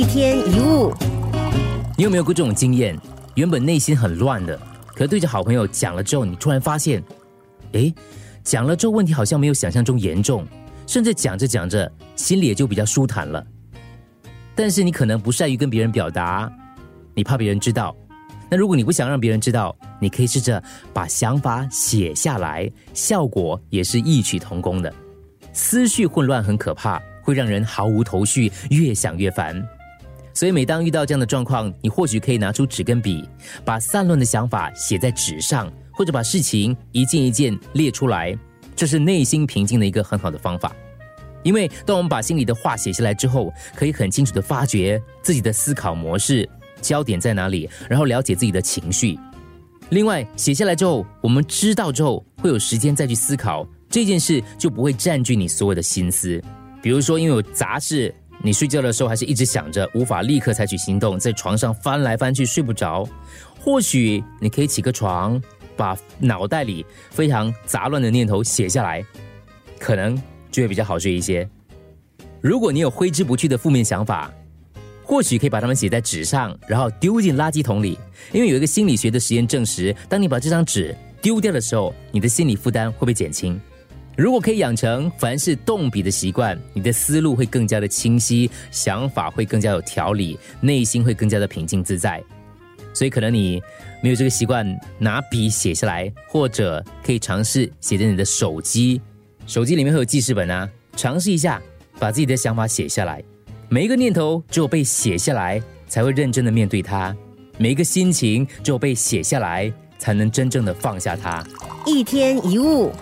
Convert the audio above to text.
一天一物，你有没有过这种经验？原本内心很乱的，可对着好朋友讲了之后，你突然发现，诶，讲了之后问题好像没有想象中严重，甚至讲着讲着心里也就比较舒坦了。但是你可能不善于跟别人表达，你怕别人知道。那如果你不想让别人知道，你可以试着把想法写下来，效果也是异曲同工的。思绪混乱很可怕，会让人毫无头绪，越想越烦。所以每当遇到这样的状况，你或许可以拿出纸跟笔，把散乱的想法写在纸上，或者把事情一件一件列出来。这是内心平静的一个很好的方法。因为当我们把心里的话写下来之后，可以很清楚的发觉自己的思考模式。焦点在哪里？然后了解自己的情绪。另外，写下来之后，我们知道之后会有时间再去思考这件事，就不会占据你所有的心思。比如说，因为有杂事，你睡觉的时候还是一直想着，无法立刻采取行动，在床上翻来翻去睡不着。或许你可以起个床，把脑袋里非常杂乱的念头写下来，可能就会比较好睡一些。如果你有挥之不去的负面想法，或许可以把它们写在纸上，然后丢进垃圾桶里。因为有一个心理学的实验证实，当你把这张纸丢掉的时候，你的心理负担会被减轻。如果可以养成凡是动笔的习惯，你的思路会更加的清晰，想法会更加有条理，内心会更加的平静自在。所以，可能你没有这个习惯，拿笔写下来，或者可以尝试写在你的手机，手机里面会有记事本啊，尝试一下把自己的想法写下来。每一个念头只有被写下来，才会认真的面对它；每一个心情只有被写下来，才能真正的放下它。一天一物。